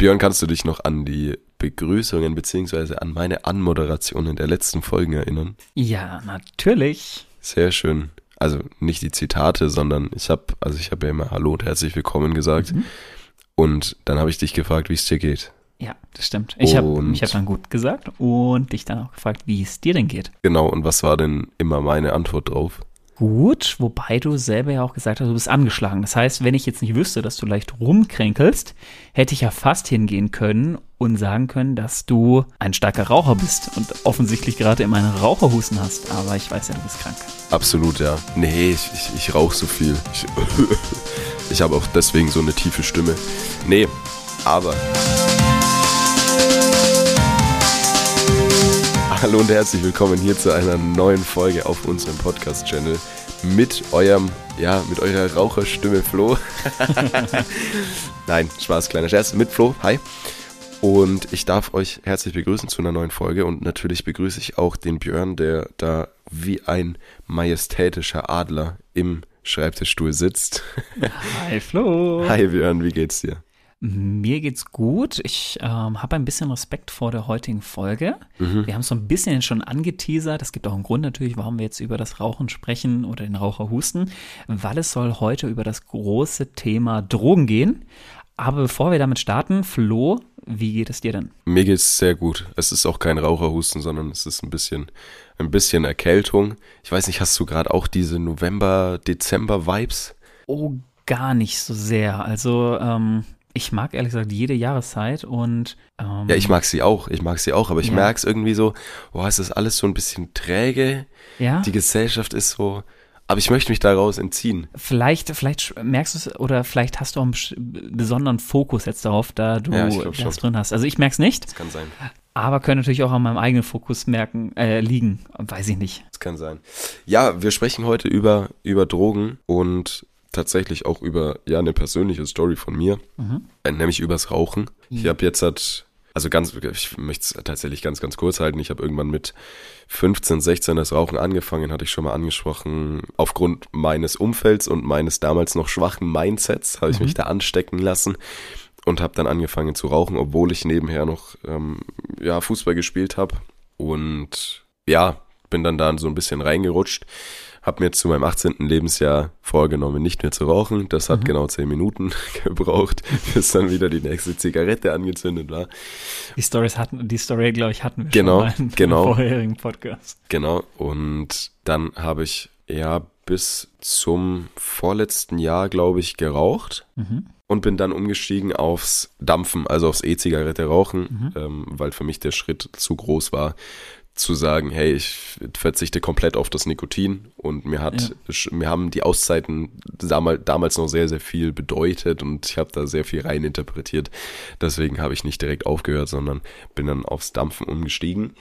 Björn, kannst du dich noch an die Begrüßungen beziehungsweise an meine Anmoderationen der letzten Folgen erinnern? Ja, natürlich. Sehr schön. Also nicht die Zitate, sondern ich habe, also ich habe ja immer Hallo und herzlich willkommen gesagt. Mhm. Und dann habe ich dich gefragt, wie es dir geht. Ja, das stimmt. Ich habe hab dann gut gesagt und dich dann auch gefragt, wie es dir denn geht. Genau, und was war denn immer meine Antwort drauf? Gut, wobei du selber ja auch gesagt hast, du bist angeschlagen. Das heißt, wenn ich jetzt nicht wüsste, dass du leicht rumkränkelst, hätte ich ja fast hingehen können und sagen können, dass du ein starker Raucher bist und offensichtlich gerade immer einen Raucherhusten hast. Aber ich weiß ja, du bist krank. Absolut, ja. Nee, ich, ich, ich rauche so viel. Ich, ich habe auch deswegen so eine tiefe Stimme. Nee, aber. Hallo und herzlich willkommen hier zu einer neuen Folge auf unserem Podcast-Channel mit eurem, ja, mit eurer Raucherstimme Flo. Nein, Spaß, kleiner Scherz, mit Flo, hi. Und ich darf euch herzlich begrüßen zu einer neuen Folge und natürlich begrüße ich auch den Björn, der da wie ein majestätischer Adler im Schreibtischstuhl sitzt. Hi Flo. Hi Björn, wie geht's dir? Mir geht's gut. Ich ähm, habe ein bisschen Respekt vor der heutigen Folge. Mhm. Wir haben es so ein bisschen schon angeteasert. Es gibt auch einen Grund natürlich, warum wir jetzt über das Rauchen sprechen oder den Raucherhusten, weil es soll heute über das große Thema Drogen gehen. Aber bevor wir damit starten, Flo, wie geht es dir denn? Mir geht's sehr gut. Es ist auch kein Raucherhusten, sondern es ist ein bisschen, ein bisschen Erkältung. Ich weiß nicht, hast du gerade auch diese November-Dezember-Vibes? Oh, gar nicht so sehr. Also, ähm, ich mag ehrlich gesagt jede Jahreszeit und ähm, ja, ich mag sie auch, ich mag sie auch, aber ich ja. merke es irgendwie so, boah, es ist alles so ein bisschen träge. Ja. Die Gesellschaft ist so, aber ich möchte mich daraus entziehen. Vielleicht, vielleicht merkst du es oder vielleicht hast du auch einen besonderen Fokus jetzt darauf, da du ja, das drin hast. Also ich merke es nicht. Das kann sein. Aber könnte natürlich auch an meinem eigenen Fokus merken, äh, liegen. Weiß ich nicht. Das kann sein. Ja, wir sprechen heute über, über Drogen und tatsächlich auch über ja eine persönliche Story von mir, mhm. Äh, nämlich übers Rauchen. Mhm. Ich habe jetzt halt also ganz, ich möchte es tatsächlich ganz, ganz kurz halten. Ich habe irgendwann mit 15, 16 das Rauchen angefangen, hatte ich schon mal angesprochen. Aufgrund meines Umfelds und meines damals noch schwachen Mindsets habe ich mhm. mich da anstecken lassen und habe dann angefangen zu rauchen, obwohl ich nebenher noch ähm, ja, Fußball gespielt habe. Und ja, bin dann da so ein bisschen reingerutscht habe mir zu meinem 18. Lebensjahr vorgenommen, nicht mehr zu rauchen. Das hat mhm. genau zehn Minuten gebraucht, bis dann wieder die nächste Zigarette angezündet war. Die Stories hatten, die Story, glaube ich, hatten wir genau, schon mal genau, vorherigen Podcast. Genau. Und dann habe ich ja bis zum vorletzten Jahr, glaube ich, geraucht. Mhm und bin dann umgestiegen aufs Dampfen, also aufs E-Zigarette rauchen, mhm. ähm, weil für mich der Schritt zu groß war, zu sagen, hey, ich verzichte komplett auf das Nikotin und mir hat, ja. mir haben die Auszeiten damals, noch sehr, sehr viel bedeutet und ich habe da sehr viel rein interpretiert. Deswegen habe ich nicht direkt aufgehört, sondern bin dann aufs Dampfen umgestiegen.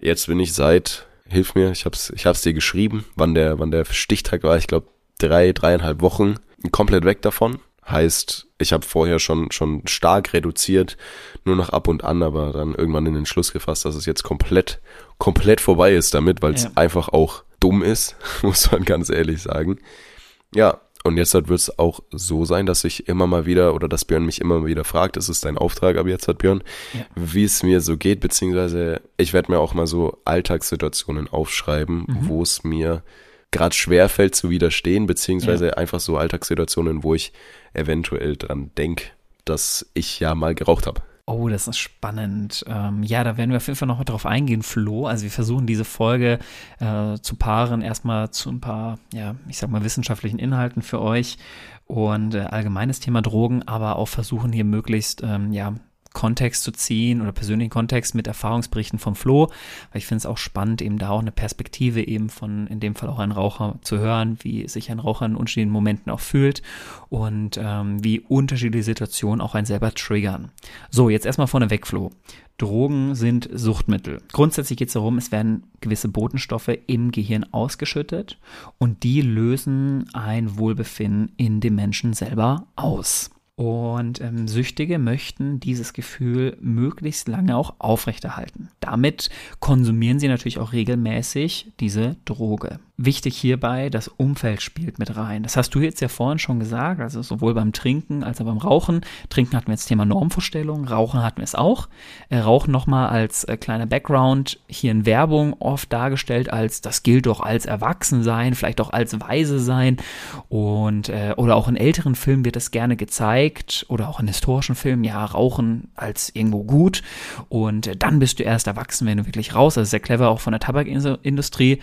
Jetzt bin ich seit, hilf mir, ich hab's, ich hab's dir geschrieben, wann der, wann der Stichtag war, ich glaube drei, dreieinhalb Wochen, komplett weg davon. Heißt, ich habe vorher schon, schon stark reduziert, nur noch ab und an, aber dann irgendwann in den Schluss gefasst, dass es jetzt komplett, komplett vorbei ist damit, weil es ja. einfach auch dumm ist, muss man ganz ehrlich sagen. Ja, und jetzt wird es auch so sein, dass ich immer mal wieder oder dass Björn mich immer mal wieder fragt, ist dein Auftrag aber jetzt hat Björn, ja. wie es mir so geht, beziehungsweise ich werde mir auch mal so Alltagssituationen aufschreiben, mhm. wo es mir gerade schwerfällt zu widerstehen, beziehungsweise ja. einfach so Alltagssituationen, wo ich eventuell dran denke, dass ich ja mal geraucht habe. Oh, das ist spannend. Ähm, ja, da werden wir auf jeden Fall noch drauf eingehen, Flo. Also wir versuchen diese Folge äh, zu paaren, erstmal zu ein paar, ja, ich sag mal, wissenschaftlichen Inhalten für euch und äh, allgemeines Thema Drogen, aber auch versuchen hier möglichst, ähm, ja, Kontext zu ziehen oder persönlichen Kontext mit Erfahrungsberichten vom Flo, weil ich finde es auch spannend, eben da auch eine Perspektive eben von, in dem Fall auch ein Raucher zu hören, wie sich ein Raucher in unterschiedlichen Momenten auch fühlt und ähm, wie unterschiedliche Situationen auch einen selber triggern. So, jetzt erstmal vorneweg, Flo. Drogen sind Suchtmittel. Grundsätzlich geht es darum, es werden gewisse Botenstoffe im Gehirn ausgeschüttet und die lösen ein Wohlbefinden in dem Menschen selber aus. Und ähm, Süchtige möchten dieses Gefühl möglichst lange auch aufrechterhalten. Damit konsumieren sie natürlich auch regelmäßig diese Droge. Wichtig hierbei, das Umfeld spielt mit rein. Das hast du jetzt ja vorhin schon gesagt, also sowohl beim Trinken als auch beim Rauchen. Trinken hatten wir jetzt Thema Normvorstellung, Rauchen hatten wir es auch. Äh, Rauchen nochmal als äh, kleiner Background, hier in Werbung oft dargestellt als, das gilt doch als Erwachsensein, vielleicht auch als Weise sein. Und, äh, oder auch in älteren Filmen wird das gerne gezeigt oder auch in historischen Filmen, ja, Rauchen als irgendwo gut. Und äh, dann bist du erst erwachsen, wenn du wirklich raus. Das ist sehr clever auch von der Tabakindustrie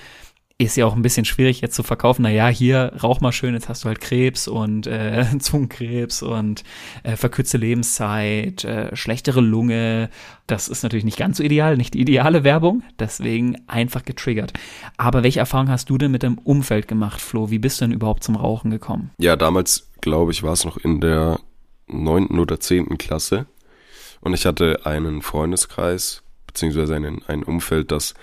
ist ja auch ein bisschen schwierig jetzt zu verkaufen. Naja, hier rauch mal schön, jetzt hast du halt Krebs und äh, Zungenkrebs und äh, verkürzte Lebenszeit, äh, schlechtere Lunge. Das ist natürlich nicht ganz so ideal, nicht die ideale Werbung, deswegen einfach getriggert. Aber welche Erfahrung hast du denn mit dem Umfeld gemacht, Flo? Wie bist du denn überhaupt zum Rauchen gekommen? Ja, damals, glaube ich, war es noch in der neunten oder zehnten Klasse. Und ich hatte einen Freundeskreis, beziehungsweise einen, ein Umfeld, das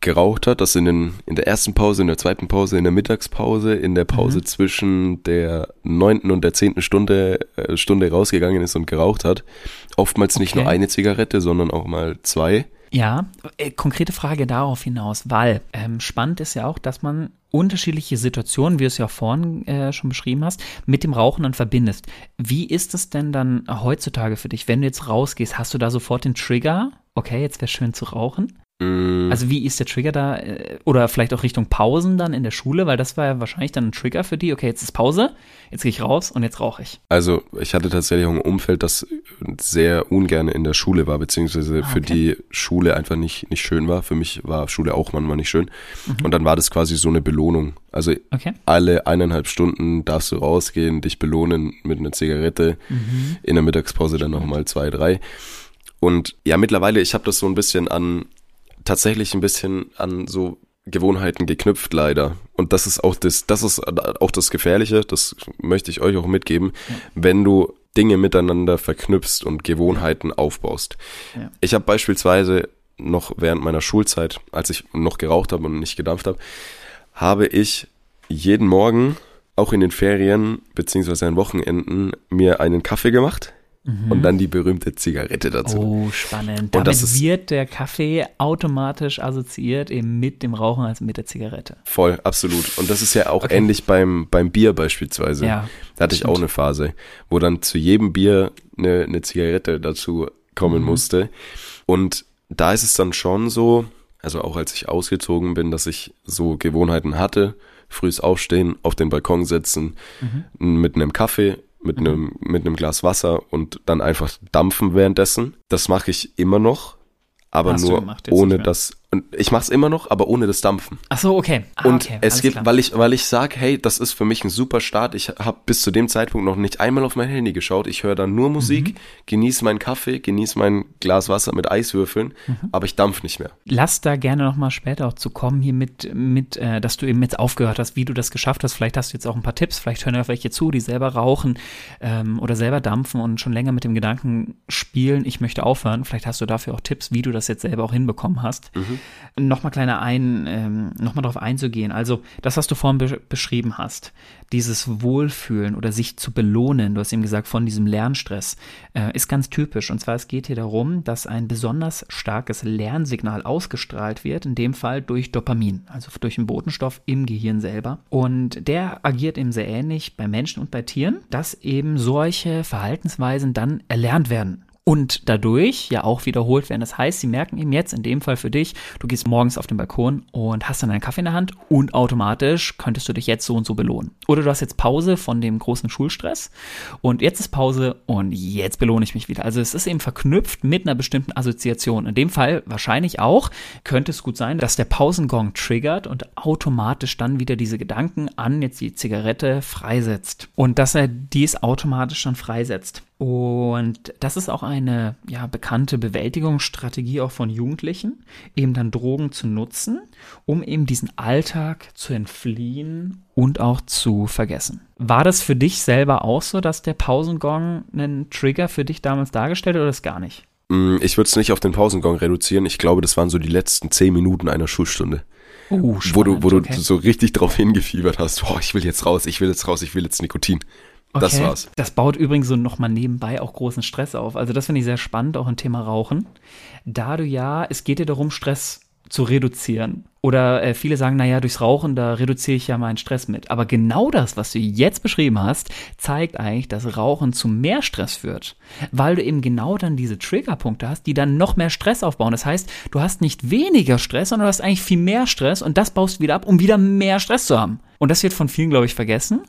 geraucht hat, das in, den, in der ersten Pause, in der zweiten Pause, in der Mittagspause, in der Pause mhm. zwischen der neunten und der zehnten Stunde, äh, Stunde rausgegangen ist und geraucht hat. Oftmals okay. nicht nur eine Zigarette, sondern auch mal zwei. Ja, äh, konkrete Frage darauf hinaus, weil ähm, spannend ist ja auch, dass man unterschiedliche Situationen, wie du es ja vorhin äh, schon beschrieben hast, mit dem Rauchen dann verbindest. Wie ist es denn dann heutzutage für dich, wenn du jetzt rausgehst, hast du da sofort den Trigger? Okay, jetzt wäre schön zu rauchen. Mm. Also wie ist der Trigger da? Äh, oder vielleicht auch Richtung Pausen dann in der Schule, weil das war ja wahrscheinlich dann ein Trigger für die. Okay, jetzt ist Pause, jetzt gehe ich raus und jetzt rauche ich. Also ich hatte tatsächlich auch ein Umfeld, das sehr ungern in der Schule war, beziehungsweise ah, okay. für die Schule einfach nicht, nicht schön war. Für mich war Schule auch manchmal nicht schön. Mhm. Und dann war das quasi so eine Belohnung. Also okay. alle eineinhalb Stunden darfst du rausgehen, dich belohnen mit einer Zigarette, mhm. in der Mittagspause dann nochmal zwei, drei. Und ja, mittlerweile, ich habe das so ein bisschen an tatsächlich ein bisschen an so Gewohnheiten geknüpft, leider. Und das ist auch das, das ist auch das Gefährliche, das möchte ich euch auch mitgeben, ja. wenn du Dinge miteinander verknüpfst und Gewohnheiten aufbaust. Ja. Ich habe beispielsweise noch während meiner Schulzeit, als ich noch geraucht habe und nicht gedampft habe, habe ich jeden Morgen, auch in den Ferien beziehungsweise an Wochenenden, mir einen Kaffee gemacht Mhm. Und dann die berühmte Zigarette dazu. Oh, spannend. Damit ist, wird der Kaffee automatisch assoziiert eben mit dem Rauchen als mit der Zigarette. Voll, absolut. Und das ist ja auch okay. ähnlich beim, beim Bier beispielsweise. Ja, da hatte ich stimmt. auch eine Phase, wo dann zu jedem Bier eine, eine Zigarette dazu kommen mhm. musste. Und da ist es dann schon so, also auch als ich ausgezogen bin, dass ich so Gewohnheiten hatte, frühs aufstehen, auf den Balkon setzen, mhm. mit einem Kaffee mit einem mit einem Glas Wasser und dann einfach dampfen währenddessen. Das mache ich immer noch, aber Hast nur ohne das und ich mache es immer noch, aber ohne das Dampfen. Ach so, okay. Ah, und okay, es gibt, klar. weil ich, weil ich sag, hey, das ist für mich ein super Start. Ich habe bis zu dem Zeitpunkt noch nicht einmal auf mein Handy geschaut. Ich höre dann nur Musik, mhm. genieße meinen Kaffee, genieße mein Glas Wasser mit Eiswürfeln, mhm. aber ich dampf nicht mehr. Lass da gerne noch mal später auch zu kommen hier mit, mit, äh, dass du eben jetzt aufgehört hast, wie du das geschafft hast. Vielleicht hast du jetzt auch ein paar Tipps. Vielleicht hören ja welche zu, die selber rauchen ähm, oder selber dampfen und schon länger mit dem Gedanken spielen, ich möchte aufhören. Vielleicht hast du dafür auch Tipps, wie du das jetzt selber auch hinbekommen hast. Mhm. Nochmal kleiner ein, ähm, nochmal darauf einzugehen. Also das, was du vorhin be beschrieben hast, dieses Wohlfühlen oder sich zu belohnen, du hast eben gesagt, von diesem Lernstress, äh, ist ganz typisch. Und zwar, es geht hier darum, dass ein besonders starkes Lernsignal ausgestrahlt wird, in dem Fall durch Dopamin, also durch einen Botenstoff im Gehirn selber. Und der agiert eben sehr ähnlich bei Menschen und bei Tieren, dass eben solche Verhaltensweisen dann erlernt werden und dadurch ja auch wiederholt werden. Das heißt, sie merken eben jetzt in dem Fall für dich, du gehst morgens auf den Balkon und hast dann einen Kaffee in der Hand und automatisch könntest du dich jetzt so und so belohnen. Oder du hast jetzt Pause von dem großen Schulstress und jetzt ist Pause und jetzt belohne ich mich wieder. Also es ist eben verknüpft mit einer bestimmten Assoziation. In dem Fall wahrscheinlich auch könnte es gut sein, dass der Pausengong triggert und automatisch dann wieder diese Gedanken an jetzt die Zigarette freisetzt und dass er dies automatisch dann freisetzt. Und das ist auch eine ja, bekannte Bewältigungsstrategie auch von Jugendlichen, eben dann Drogen zu nutzen, um eben diesen Alltag zu entfliehen und auch zu vergessen. War das für dich selber auch so, dass der Pausengong einen Trigger für dich damals dargestellt hat oder das gar nicht? Mm, ich würde es nicht auf den Pausengong reduzieren. Ich glaube, das waren so die letzten zehn Minuten einer Schulstunde. Uh, spannend, wo du, wo du okay. so richtig drauf hingefiebert hast, boah, ich will jetzt raus, ich will jetzt raus, ich will jetzt Nikotin. Okay. Das war's. Das baut übrigens so nochmal nebenbei auch großen Stress auf. Also das finde ich sehr spannend, auch im Thema Rauchen. Da du ja, es geht dir darum, Stress zu reduzieren. Oder äh, viele sagen, naja, durchs Rauchen, da reduziere ich ja meinen Stress mit. Aber genau das, was du jetzt beschrieben hast, zeigt eigentlich, dass Rauchen zu mehr Stress führt. Weil du eben genau dann diese Triggerpunkte hast, die dann noch mehr Stress aufbauen. Das heißt, du hast nicht weniger Stress, sondern du hast eigentlich viel mehr Stress und das baust du wieder ab, um wieder mehr Stress zu haben. Und das wird von vielen, glaube ich, vergessen,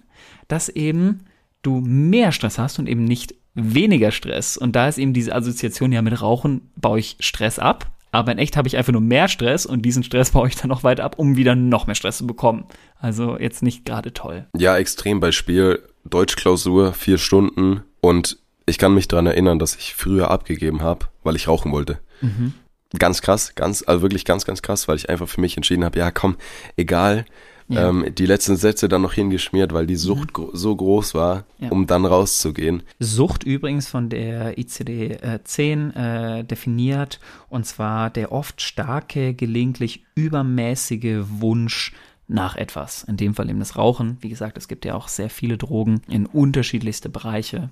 dass eben du mehr Stress hast und eben nicht weniger Stress. Und da ist eben diese Assoziation ja mit Rauchen, baue ich Stress ab. Aber in echt habe ich einfach nur mehr Stress und diesen Stress baue ich dann noch weiter ab, um wieder noch mehr Stress zu bekommen. Also jetzt nicht gerade toll. Ja, extrem Beispiel. Deutschklausur, vier Stunden und ich kann mich daran erinnern, dass ich früher abgegeben habe, weil ich rauchen wollte. Mhm. Ganz krass, ganz, also wirklich ganz, ganz krass, weil ich einfach für mich entschieden habe, ja komm, egal, ja. ähm, die letzten Sätze dann noch hingeschmiert, weil die Sucht mhm. so groß war, ja. um dann rauszugehen. Sucht übrigens von der ICD-10 äh, äh, definiert, und zwar der oft starke, gelegentlich übermäßige Wunsch nach etwas. In dem Fall eben das Rauchen. Wie gesagt, es gibt ja auch sehr viele Drogen in unterschiedlichste Bereiche.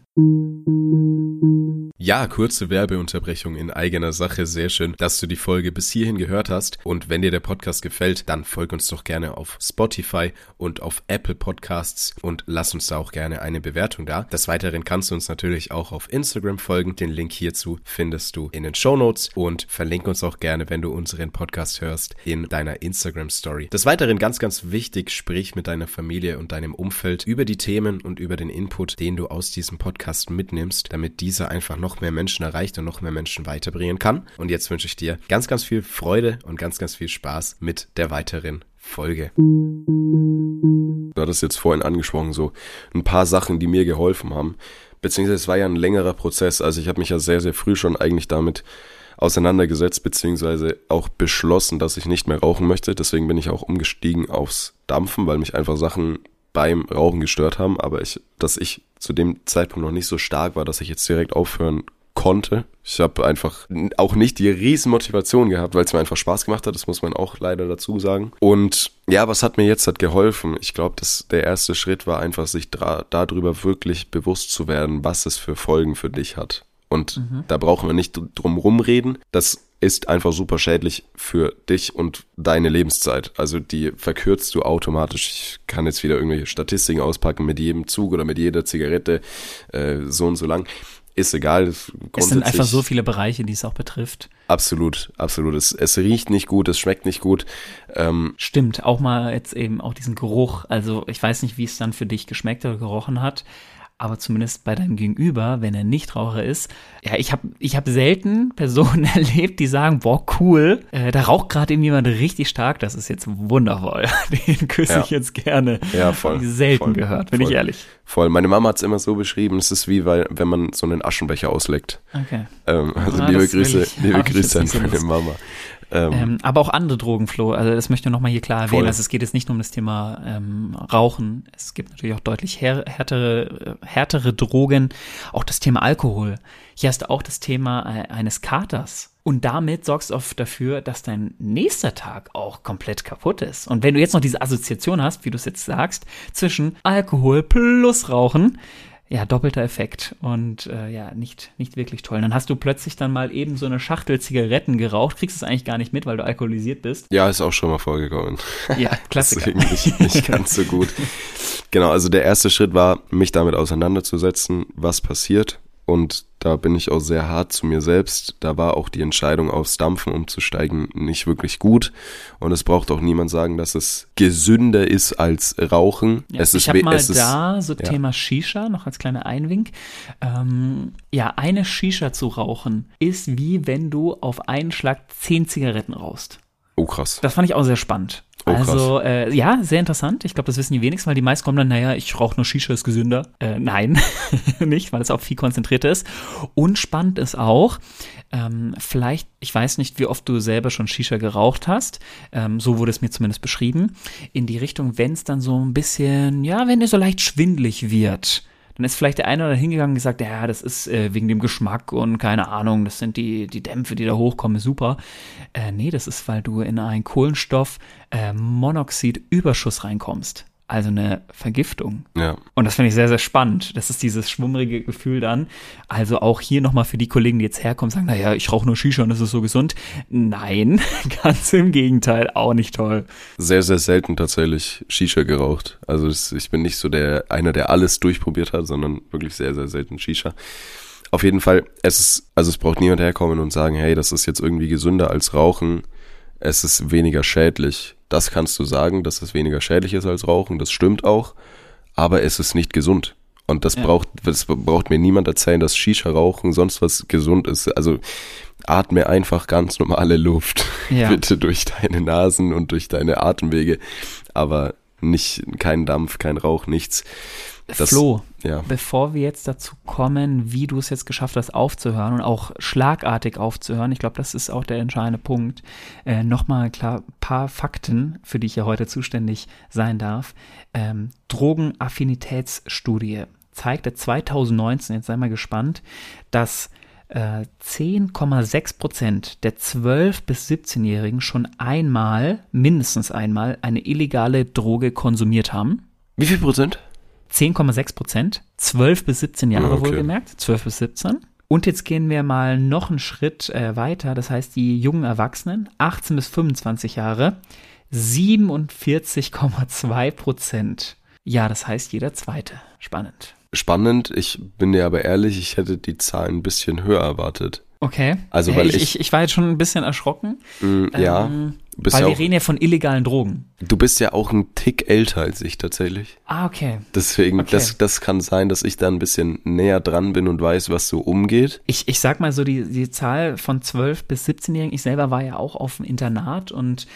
Ja, kurze Werbeunterbrechung in eigener Sache. Sehr schön, dass du die Folge bis hierhin gehört hast. Und wenn dir der Podcast gefällt, dann folg uns doch gerne auf Spotify und auf Apple Podcasts und lass uns da auch gerne eine Bewertung da. Des Weiteren kannst du uns natürlich auch auf Instagram folgen. Den Link hierzu findest du in den Show Notes und verlink uns auch gerne, wenn du unseren Podcast hörst, in deiner Instagram Story. Des Weiteren ganz, ganz wichtig, sprich mit deiner Familie und deinem Umfeld über die Themen und über den Input, den du aus diesem Podcast mitnimmst, damit dieser einfach noch mehr Menschen erreicht und noch mehr Menschen weiterbringen kann. Und jetzt wünsche ich dir ganz, ganz viel Freude und ganz, ganz viel Spaß mit der weiteren Folge. Du hattest jetzt vorhin angesprochen, so ein paar Sachen, die mir geholfen haben. Beziehungsweise es war ja ein längerer Prozess. Also ich habe mich ja sehr, sehr früh schon eigentlich damit auseinandergesetzt, beziehungsweise auch beschlossen, dass ich nicht mehr rauchen möchte. Deswegen bin ich auch umgestiegen aufs Dampfen, weil mich einfach Sachen beim Rauchen gestört haben, aber ich, dass ich zu dem Zeitpunkt noch nicht so stark war, dass ich jetzt direkt aufhören konnte. Ich habe einfach auch nicht die riesen Motivation gehabt, weil es mir einfach Spaß gemacht hat, das muss man auch leider dazu sagen. Und ja, was hat mir jetzt hat geholfen? Ich glaube, dass der erste Schritt war einfach, sich darüber wirklich bewusst zu werden, was es für Folgen für dich hat. Und mhm. da brauchen wir nicht drum rumreden. Das ist einfach super schädlich für dich und deine Lebenszeit. Also die verkürzt du automatisch. Ich kann jetzt wieder irgendwelche Statistiken auspacken mit jedem Zug oder mit jeder Zigarette äh, so und so lang. Ist egal. Es sind einfach so viele Bereiche, die es auch betrifft. Absolut, absolut. Es, es riecht nicht gut, es schmeckt nicht gut. Ähm, Stimmt, auch mal jetzt eben auch diesen Geruch. Also ich weiß nicht, wie es dann für dich geschmeckt oder gerochen hat aber zumindest bei deinem Gegenüber, wenn er Nichtraucher ist, ja, ich habe ich hab selten Personen erlebt, die sagen, boah, cool, äh, da raucht gerade jemand richtig stark, das ist jetzt wundervoll, den küsse ja. ich jetzt gerne. Ja, voll. Selten voll, gehört, bin voll, ich ehrlich. Voll. Meine Mama hat es immer so beschrieben, es ist wie, weil, wenn man so einen Aschenbecher ausleckt. Okay. Ähm, also ah, liebe Grüße, liebe Grüße an meine Mama. Ähm, ähm, aber auch andere Drogen, Flo. Also das möchte ich nochmal hier klar erwähnen. Voll. Also es geht jetzt nicht nur um das Thema ähm, Rauchen. Es gibt natürlich auch deutlich här härtere, härtere Drogen. Auch das Thema Alkohol. Hier hast du auch das Thema äh, eines Katers. Und damit sorgst du oft dafür, dass dein nächster Tag auch komplett kaputt ist. Und wenn du jetzt noch diese Assoziation hast, wie du es jetzt sagst, zwischen Alkohol plus Rauchen, ja, doppelter Effekt und äh, ja, nicht, nicht wirklich toll. Dann hast du plötzlich dann mal eben so eine Schachtel Zigaretten geraucht, kriegst es eigentlich gar nicht mit, weil du alkoholisiert bist. Ja, ist auch schon mal vorgekommen. Ja, Klassiker. Deswegen nicht, nicht ganz so gut. Genau, also der erste Schritt war, mich damit auseinanderzusetzen, was passiert und da bin ich auch sehr hart zu mir selbst. Da war auch die Entscheidung aufs Dampfen umzusteigen nicht wirklich gut. Und es braucht auch niemand sagen, dass es gesünder ist als Rauchen. Ja, es ich habe mal ist, da so ja. Thema Shisha, noch als kleiner Einwink. Ähm, ja, eine Shisha zu rauchen ist wie wenn du auf einen Schlag zehn Zigaretten rauchst. Oh krass. Das fand ich auch sehr spannend. Oh, also äh, ja, sehr interessant. Ich glaube, das wissen die wenigsten, weil die meisten kommen dann, naja, ich rauche nur Shisha, ist gesünder. Äh, nein, nicht, weil es auch viel konzentrierter ist. Und spannend ist auch, ähm, vielleicht, ich weiß nicht, wie oft du selber schon Shisha geraucht hast, ähm, so wurde es mir zumindest beschrieben, in die Richtung, wenn es dann so ein bisschen, ja, wenn es so leicht schwindlig wird dann ist vielleicht der eine oder hingegangen und gesagt, ja, das ist äh, wegen dem Geschmack und keine Ahnung, das sind die, die Dämpfe, die da hochkommen, super. Äh, nee, das ist, weil du in einen Kohlenstoffmonoxid-Überschuss äh, reinkommst. Also eine Vergiftung. Ja. Und das finde ich sehr, sehr spannend. Das ist dieses schwummrige Gefühl dann. Also auch hier nochmal für die Kollegen, die jetzt herkommen, sagen, naja, ich rauche nur Shisha und das ist so gesund. Nein, ganz im Gegenteil, auch nicht toll. Sehr, sehr selten tatsächlich Shisha geraucht. Also das, ich bin nicht so der einer, der alles durchprobiert hat, sondern wirklich sehr, sehr selten Shisha. Auf jeden Fall, es ist, also es braucht niemand herkommen und sagen, hey, das ist jetzt irgendwie gesünder als Rauchen. Es ist weniger schädlich. Das kannst du sagen, dass es weniger schädlich ist als Rauchen. Das stimmt auch. Aber es ist nicht gesund. Und das ja. braucht, das braucht mir niemand erzählen, dass Shisha-Rauchen sonst was gesund ist. Also atme einfach ganz normale Luft. Ja. Bitte durch deine Nasen und durch deine Atemwege. Aber nicht, kein Dampf, kein Rauch, nichts. Das, Flo, ja. bevor wir jetzt dazu kommen, wie du es jetzt geschafft hast aufzuhören und auch schlagartig aufzuhören, ich glaube, das ist auch der entscheidende Punkt, äh, nochmal klar ein paar Fakten, für die ich ja heute zuständig sein darf. Ähm, Drogenaffinitätsstudie zeigte 2019, jetzt sei mal gespannt, dass 10,6 äh, Prozent der 12- bis 17-Jährigen schon einmal, mindestens einmal, eine illegale Droge konsumiert haben. Wie viel Prozent? 10,6 Prozent, 12 bis 17 Jahre okay. wohlgemerkt, 12 bis 17. Und jetzt gehen wir mal noch einen Schritt äh, weiter, das heißt die jungen Erwachsenen, 18 bis 25 Jahre, 47,2 Prozent. Ja, das heißt jeder zweite. Spannend. Spannend, ich bin dir aber ehrlich, ich hätte die Zahlen ein bisschen höher erwartet. Okay. Also, weil ich, ich, ich war jetzt schon ein bisschen erschrocken. Mm, ja. Weil ja wir reden ja von illegalen Drogen. Du bist ja auch ein Tick älter als ich tatsächlich. Ah, okay. Deswegen, okay. das, das kann sein, dass ich da ein bisschen näher dran bin und weiß, was so umgeht. Ich, ich sag mal so, die, die Zahl von 12 bis 17-Jährigen, ich selber war ja auch auf dem Internat und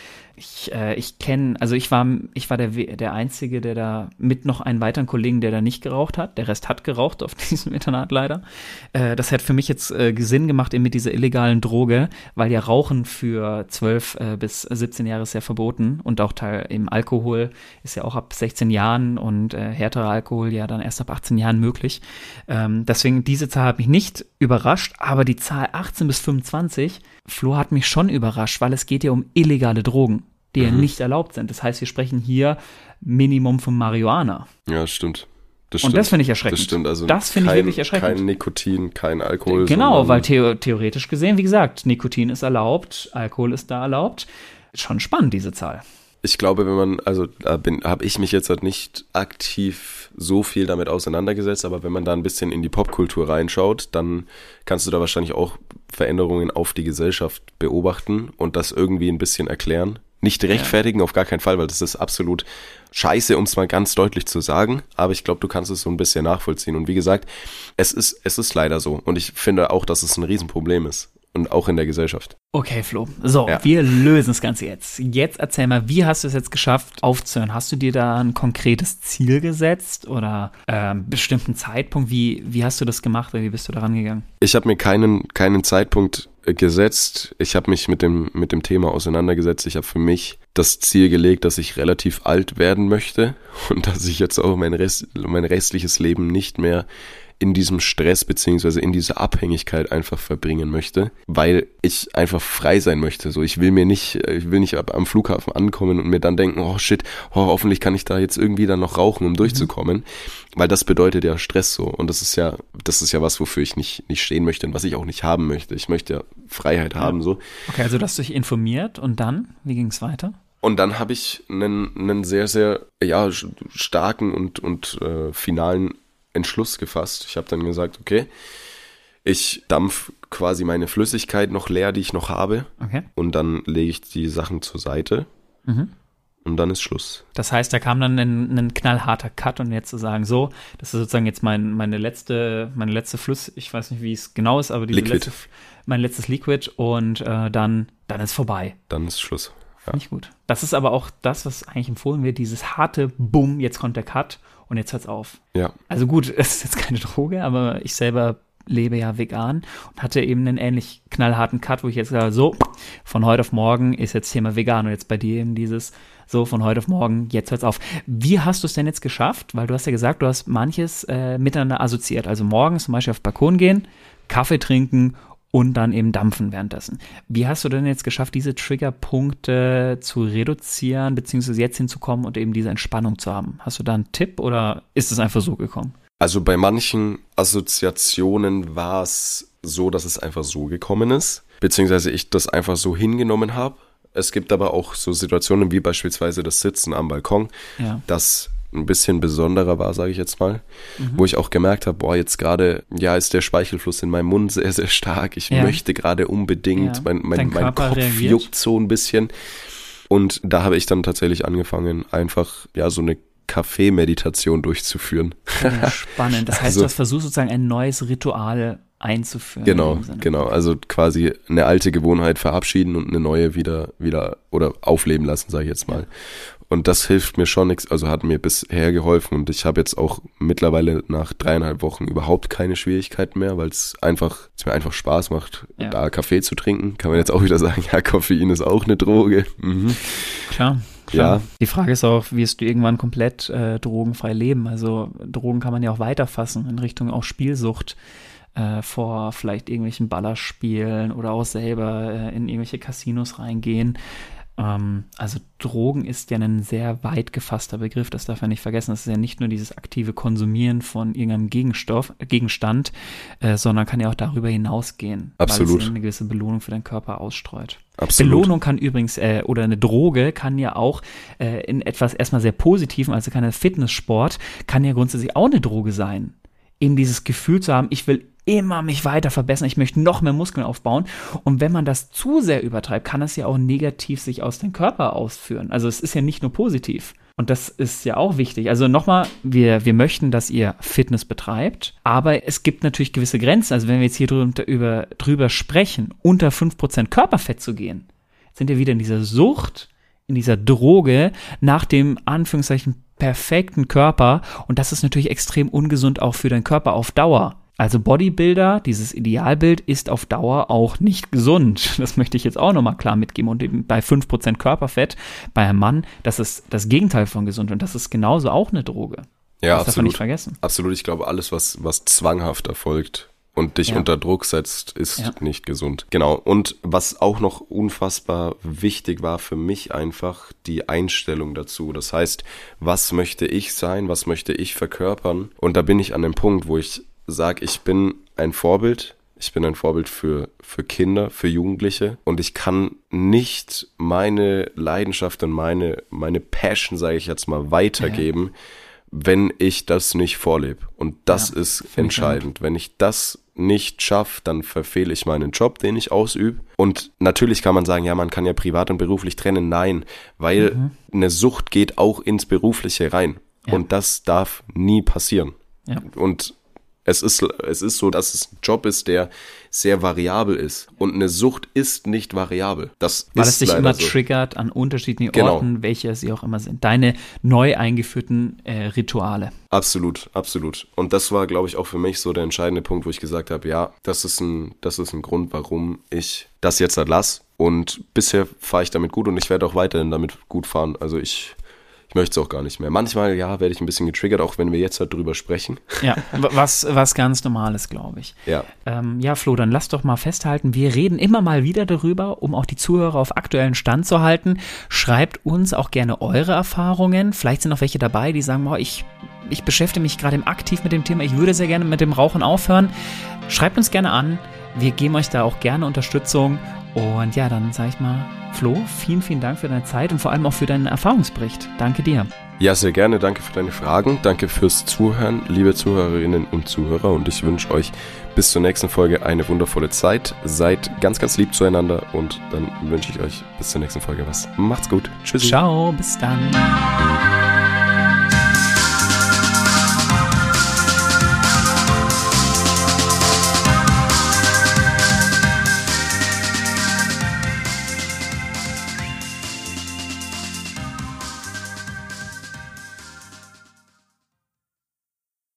ich, äh, ich kenne, also ich war, ich war der, der Einzige, der da mit noch einen weiteren Kollegen, der da nicht geraucht hat. Der Rest hat geraucht auf diesem Internat leider. Äh, das hat für mich jetzt äh, Sinn gemacht eben mit dieser illegalen Droge, weil ja Rauchen für 12 äh, bis 17 Jahre ist ja verboten und auch Teil im Alkohol ist ja auch ab 16 Jahren und äh, härterer Alkohol ja dann erst ab 18 Jahren möglich. Ähm, deswegen diese Zahl hat mich nicht überrascht, aber die Zahl 18 bis 25, Flo hat mich schon überrascht, weil es geht ja um illegale Drogen die mhm. nicht erlaubt sind. Das heißt, wir sprechen hier Minimum von Marihuana. Ja, stimmt. Das und das finde ich erschreckend. Das stimmt, also das finde ich wirklich erschreckend. Kein Nikotin, kein Alkohol. Genau, weil the theoretisch gesehen, wie gesagt, Nikotin ist erlaubt, Alkohol ist da erlaubt. Schon spannend, diese Zahl. Ich glaube, wenn man, also da habe ich mich jetzt halt nicht aktiv so viel damit auseinandergesetzt, aber wenn man da ein bisschen in die Popkultur reinschaut, dann kannst du da wahrscheinlich auch Veränderungen auf die Gesellschaft beobachten und das irgendwie ein bisschen erklären. Nicht rechtfertigen, ja. auf gar keinen Fall, weil das ist absolut scheiße, um es mal ganz deutlich zu sagen. Aber ich glaube, du kannst es so ein bisschen nachvollziehen. Und wie gesagt, es ist, es ist leider so. Und ich finde auch, dass es ein Riesenproblem ist. Und auch in der Gesellschaft. Okay, Flo. So, ja. wir lösen das Ganze jetzt. Jetzt erzähl mal, wie hast du es jetzt geschafft, aufzuhören? Hast du dir da ein konkretes Ziel gesetzt oder äh, einen bestimmten Zeitpunkt? Wie, wie hast du das gemacht oder wie bist du da rangegangen? Ich habe mir keinen, keinen Zeitpunkt gesetzt. Ich habe mich mit dem, mit dem Thema auseinandergesetzt. Ich habe für mich das Ziel gelegt, dass ich relativ alt werden möchte und dass ich jetzt auch mein, Rest, mein restliches Leben nicht mehr in diesem Stress beziehungsweise in dieser Abhängigkeit einfach verbringen möchte, weil ich einfach frei sein möchte. So, ich will mir nicht, ich will nicht am Flughafen ankommen und mir dann denken, oh shit, oh, hoffentlich kann ich da jetzt irgendwie dann noch rauchen, um durchzukommen, mhm. weil das bedeutet ja Stress so und das ist ja, das ist ja was, wofür ich nicht nicht stehen möchte und was ich auch nicht haben möchte. Ich möchte ja Freiheit ja. haben so. Okay, also du hast dich informiert und dann, wie ging es weiter? Und dann habe ich einen, einen sehr, sehr ja, starken und, und äh, finalen Entschluss gefasst. Ich habe dann gesagt, okay, ich dampf quasi meine Flüssigkeit noch leer, die ich noch habe. Okay. Und dann lege ich die Sachen zur Seite. Mhm. Und dann ist Schluss. Das heißt, da kam dann ein, ein, knallharter Cut und jetzt zu sagen, so, das ist sozusagen jetzt mein, meine letzte, meine letzte Fluss, ich weiß nicht, wie es genau ist, aber diese letzte, mein letztes Liquid und äh, dann, dann ist vorbei. Dann ist Schluss. Ja. Ich gut. Das ist aber auch das, was eigentlich empfohlen wird, dieses harte Bumm, jetzt kommt der Cut und jetzt hört's auf. Ja. Also gut, es ist jetzt keine Droge, aber ich selber lebe ja vegan und hatte eben einen ähnlich knallharten Cut, wo ich jetzt sage, so, von heute auf morgen ist jetzt Thema vegan und jetzt bei dir eben dieses, so, von heute auf morgen, jetzt hört's auf. Wie hast du es denn jetzt geschafft? Weil du hast ja gesagt, du hast manches äh, miteinander assoziiert. Also morgens zum Beispiel auf den Balkon gehen, Kaffee trinken und dann eben dampfen währenddessen. Wie hast du denn jetzt geschafft, diese Triggerpunkte zu reduzieren, beziehungsweise jetzt hinzukommen und eben diese Entspannung zu haben? Hast du da einen Tipp oder ist es einfach so gekommen? Also bei manchen Assoziationen war es so, dass es einfach so gekommen ist, beziehungsweise ich das einfach so hingenommen habe. Es gibt aber auch so Situationen wie beispielsweise das Sitzen am Balkon, ja. das ein bisschen besonderer war, sage ich jetzt mal, mhm. wo ich auch gemerkt habe, boah, jetzt gerade, ja, ist der Speichelfluss in meinem Mund sehr, sehr stark. Ich ja. möchte gerade unbedingt, ja. mein, mein, mein Kopf reagiert. juckt so ein bisschen. Und da habe ich dann tatsächlich angefangen, einfach, ja, so eine Kaffeemeditation durchzuführen. Spannend. Das heißt, also, du hast versucht, sozusagen ein neues Ritual einzuführen. Genau, genau. Also quasi eine alte Gewohnheit verabschieden und eine neue wieder, wieder oder aufleben lassen, sage ich jetzt mal. Und das hilft mir schon nichts, also hat mir bisher geholfen und ich habe jetzt auch mittlerweile nach dreieinhalb Wochen überhaupt keine Schwierigkeiten mehr, weil es einfach, es mir einfach Spaß macht, ja. da Kaffee zu trinken. Kann man jetzt auch wieder sagen, ja, Koffein ist auch eine Droge. Mhm. Klar. Klar. Ja. Die Frage ist auch, wirst du irgendwann komplett äh, drogenfrei leben? Also Drogen kann man ja auch weiterfassen in Richtung auch Spielsucht äh, vor vielleicht irgendwelchen Ballerspielen oder auch selber äh, in irgendwelche Casinos reingehen. Ähm, also Drogen ist ja ein sehr weit gefasster Begriff, das darf man nicht vergessen. Das ist ja nicht nur dieses aktive Konsumieren von irgendeinem Gegenstoff, Gegenstand, äh, sondern kann ja auch darüber hinausgehen, Absolut. weil es eine gewisse Belohnung für den Körper ausstreut. Absolut. Belohnung kann übrigens, äh, oder eine Droge kann ja auch äh, in etwas erstmal sehr Positiven, also keine Fitnesssport, kann ja grundsätzlich auch eine Droge sein. Eben dieses Gefühl zu haben, ich will immer mich weiter verbessern, ich möchte noch mehr Muskeln aufbauen. Und wenn man das zu sehr übertreibt, kann es ja auch negativ sich aus dem Körper ausführen. Also es ist ja nicht nur positiv. Und das ist ja auch wichtig. Also nochmal, wir, wir möchten, dass ihr Fitness betreibt, aber es gibt natürlich gewisse Grenzen. Also wenn wir jetzt hier drüber, über, drüber sprechen, unter 5% Körperfett zu gehen, sind wir wieder in dieser Sucht, in dieser Droge nach dem Anführungszeichen perfekten Körper. Und das ist natürlich extrem ungesund auch für deinen Körper auf Dauer. Also Bodybuilder, dieses Idealbild ist auf Dauer auch nicht gesund. Das möchte ich jetzt auch nochmal klar mitgeben. Und eben bei 5% Körperfett bei einem Mann, das ist das Gegenteil von gesund. Und das ist genauso auch eine Droge. Ja, das absolut. darf man nicht vergessen. Absolut. Ich glaube, alles, was, was zwanghaft erfolgt und dich ja. unter Druck setzt, ist ja. nicht gesund. Genau. Und was auch noch unfassbar wichtig war für mich einfach, die Einstellung dazu. Das heißt, was möchte ich sein? Was möchte ich verkörpern? Und da bin ich an dem Punkt, wo ich sage, ich bin ein Vorbild. Ich bin ein Vorbild für, für Kinder, für Jugendliche und ich kann nicht meine Leidenschaft und meine, meine Passion, sage ich jetzt mal, weitergeben, ja. wenn ich das nicht vorlebe. Und das ja, ist entscheidend. Ich wenn ich das nicht schaffe, dann verfehle ich meinen Job, den ich ausübe. Und natürlich kann man sagen, ja, man kann ja privat und beruflich trennen. Nein, weil mhm. eine Sucht geht auch ins Berufliche rein. Ja. Und das darf nie passieren. Ja. Und es ist, es ist so, dass es ein Job ist, der sehr variabel ist. Und eine Sucht ist nicht variabel. Das Weil es dich immer so. triggert an unterschiedlichen genau. Orten, welche sie auch immer sind. Deine neu eingeführten äh, Rituale. Absolut, absolut. Und das war, glaube ich, auch für mich so der entscheidende Punkt, wo ich gesagt habe, ja, das ist ein, das ist ein Grund, warum ich das jetzt halt lasse. Und bisher fahre ich damit gut und ich werde auch weiterhin damit gut fahren. Also ich ich möchte es auch gar nicht mehr. Manchmal, ja, werde ich ein bisschen getriggert, auch wenn wir jetzt halt drüber sprechen. Ja, was, was ganz Normales, glaube ich. Ja. Ähm, ja, Flo, dann lass doch mal festhalten, wir reden immer mal wieder darüber, um auch die Zuhörer auf aktuellen Stand zu halten. Schreibt uns auch gerne eure Erfahrungen. Vielleicht sind auch welche dabei, die sagen, oh, ich, ich beschäftige mich gerade aktiv mit dem Thema, ich würde sehr gerne mit dem Rauchen aufhören. Schreibt uns gerne an. Wir geben euch da auch gerne Unterstützung und ja, dann sage ich mal, Flo, vielen, vielen Dank für deine Zeit und vor allem auch für deinen Erfahrungsbericht. Danke dir. Ja, sehr gerne. Danke für deine Fragen. Danke fürs Zuhören, liebe Zuhörerinnen und Zuhörer. Und ich wünsche euch bis zur nächsten Folge eine wundervolle Zeit. Seid ganz, ganz lieb zueinander und dann wünsche ich euch bis zur nächsten Folge was. Macht's gut. Tschüss. Ciao, bis dann.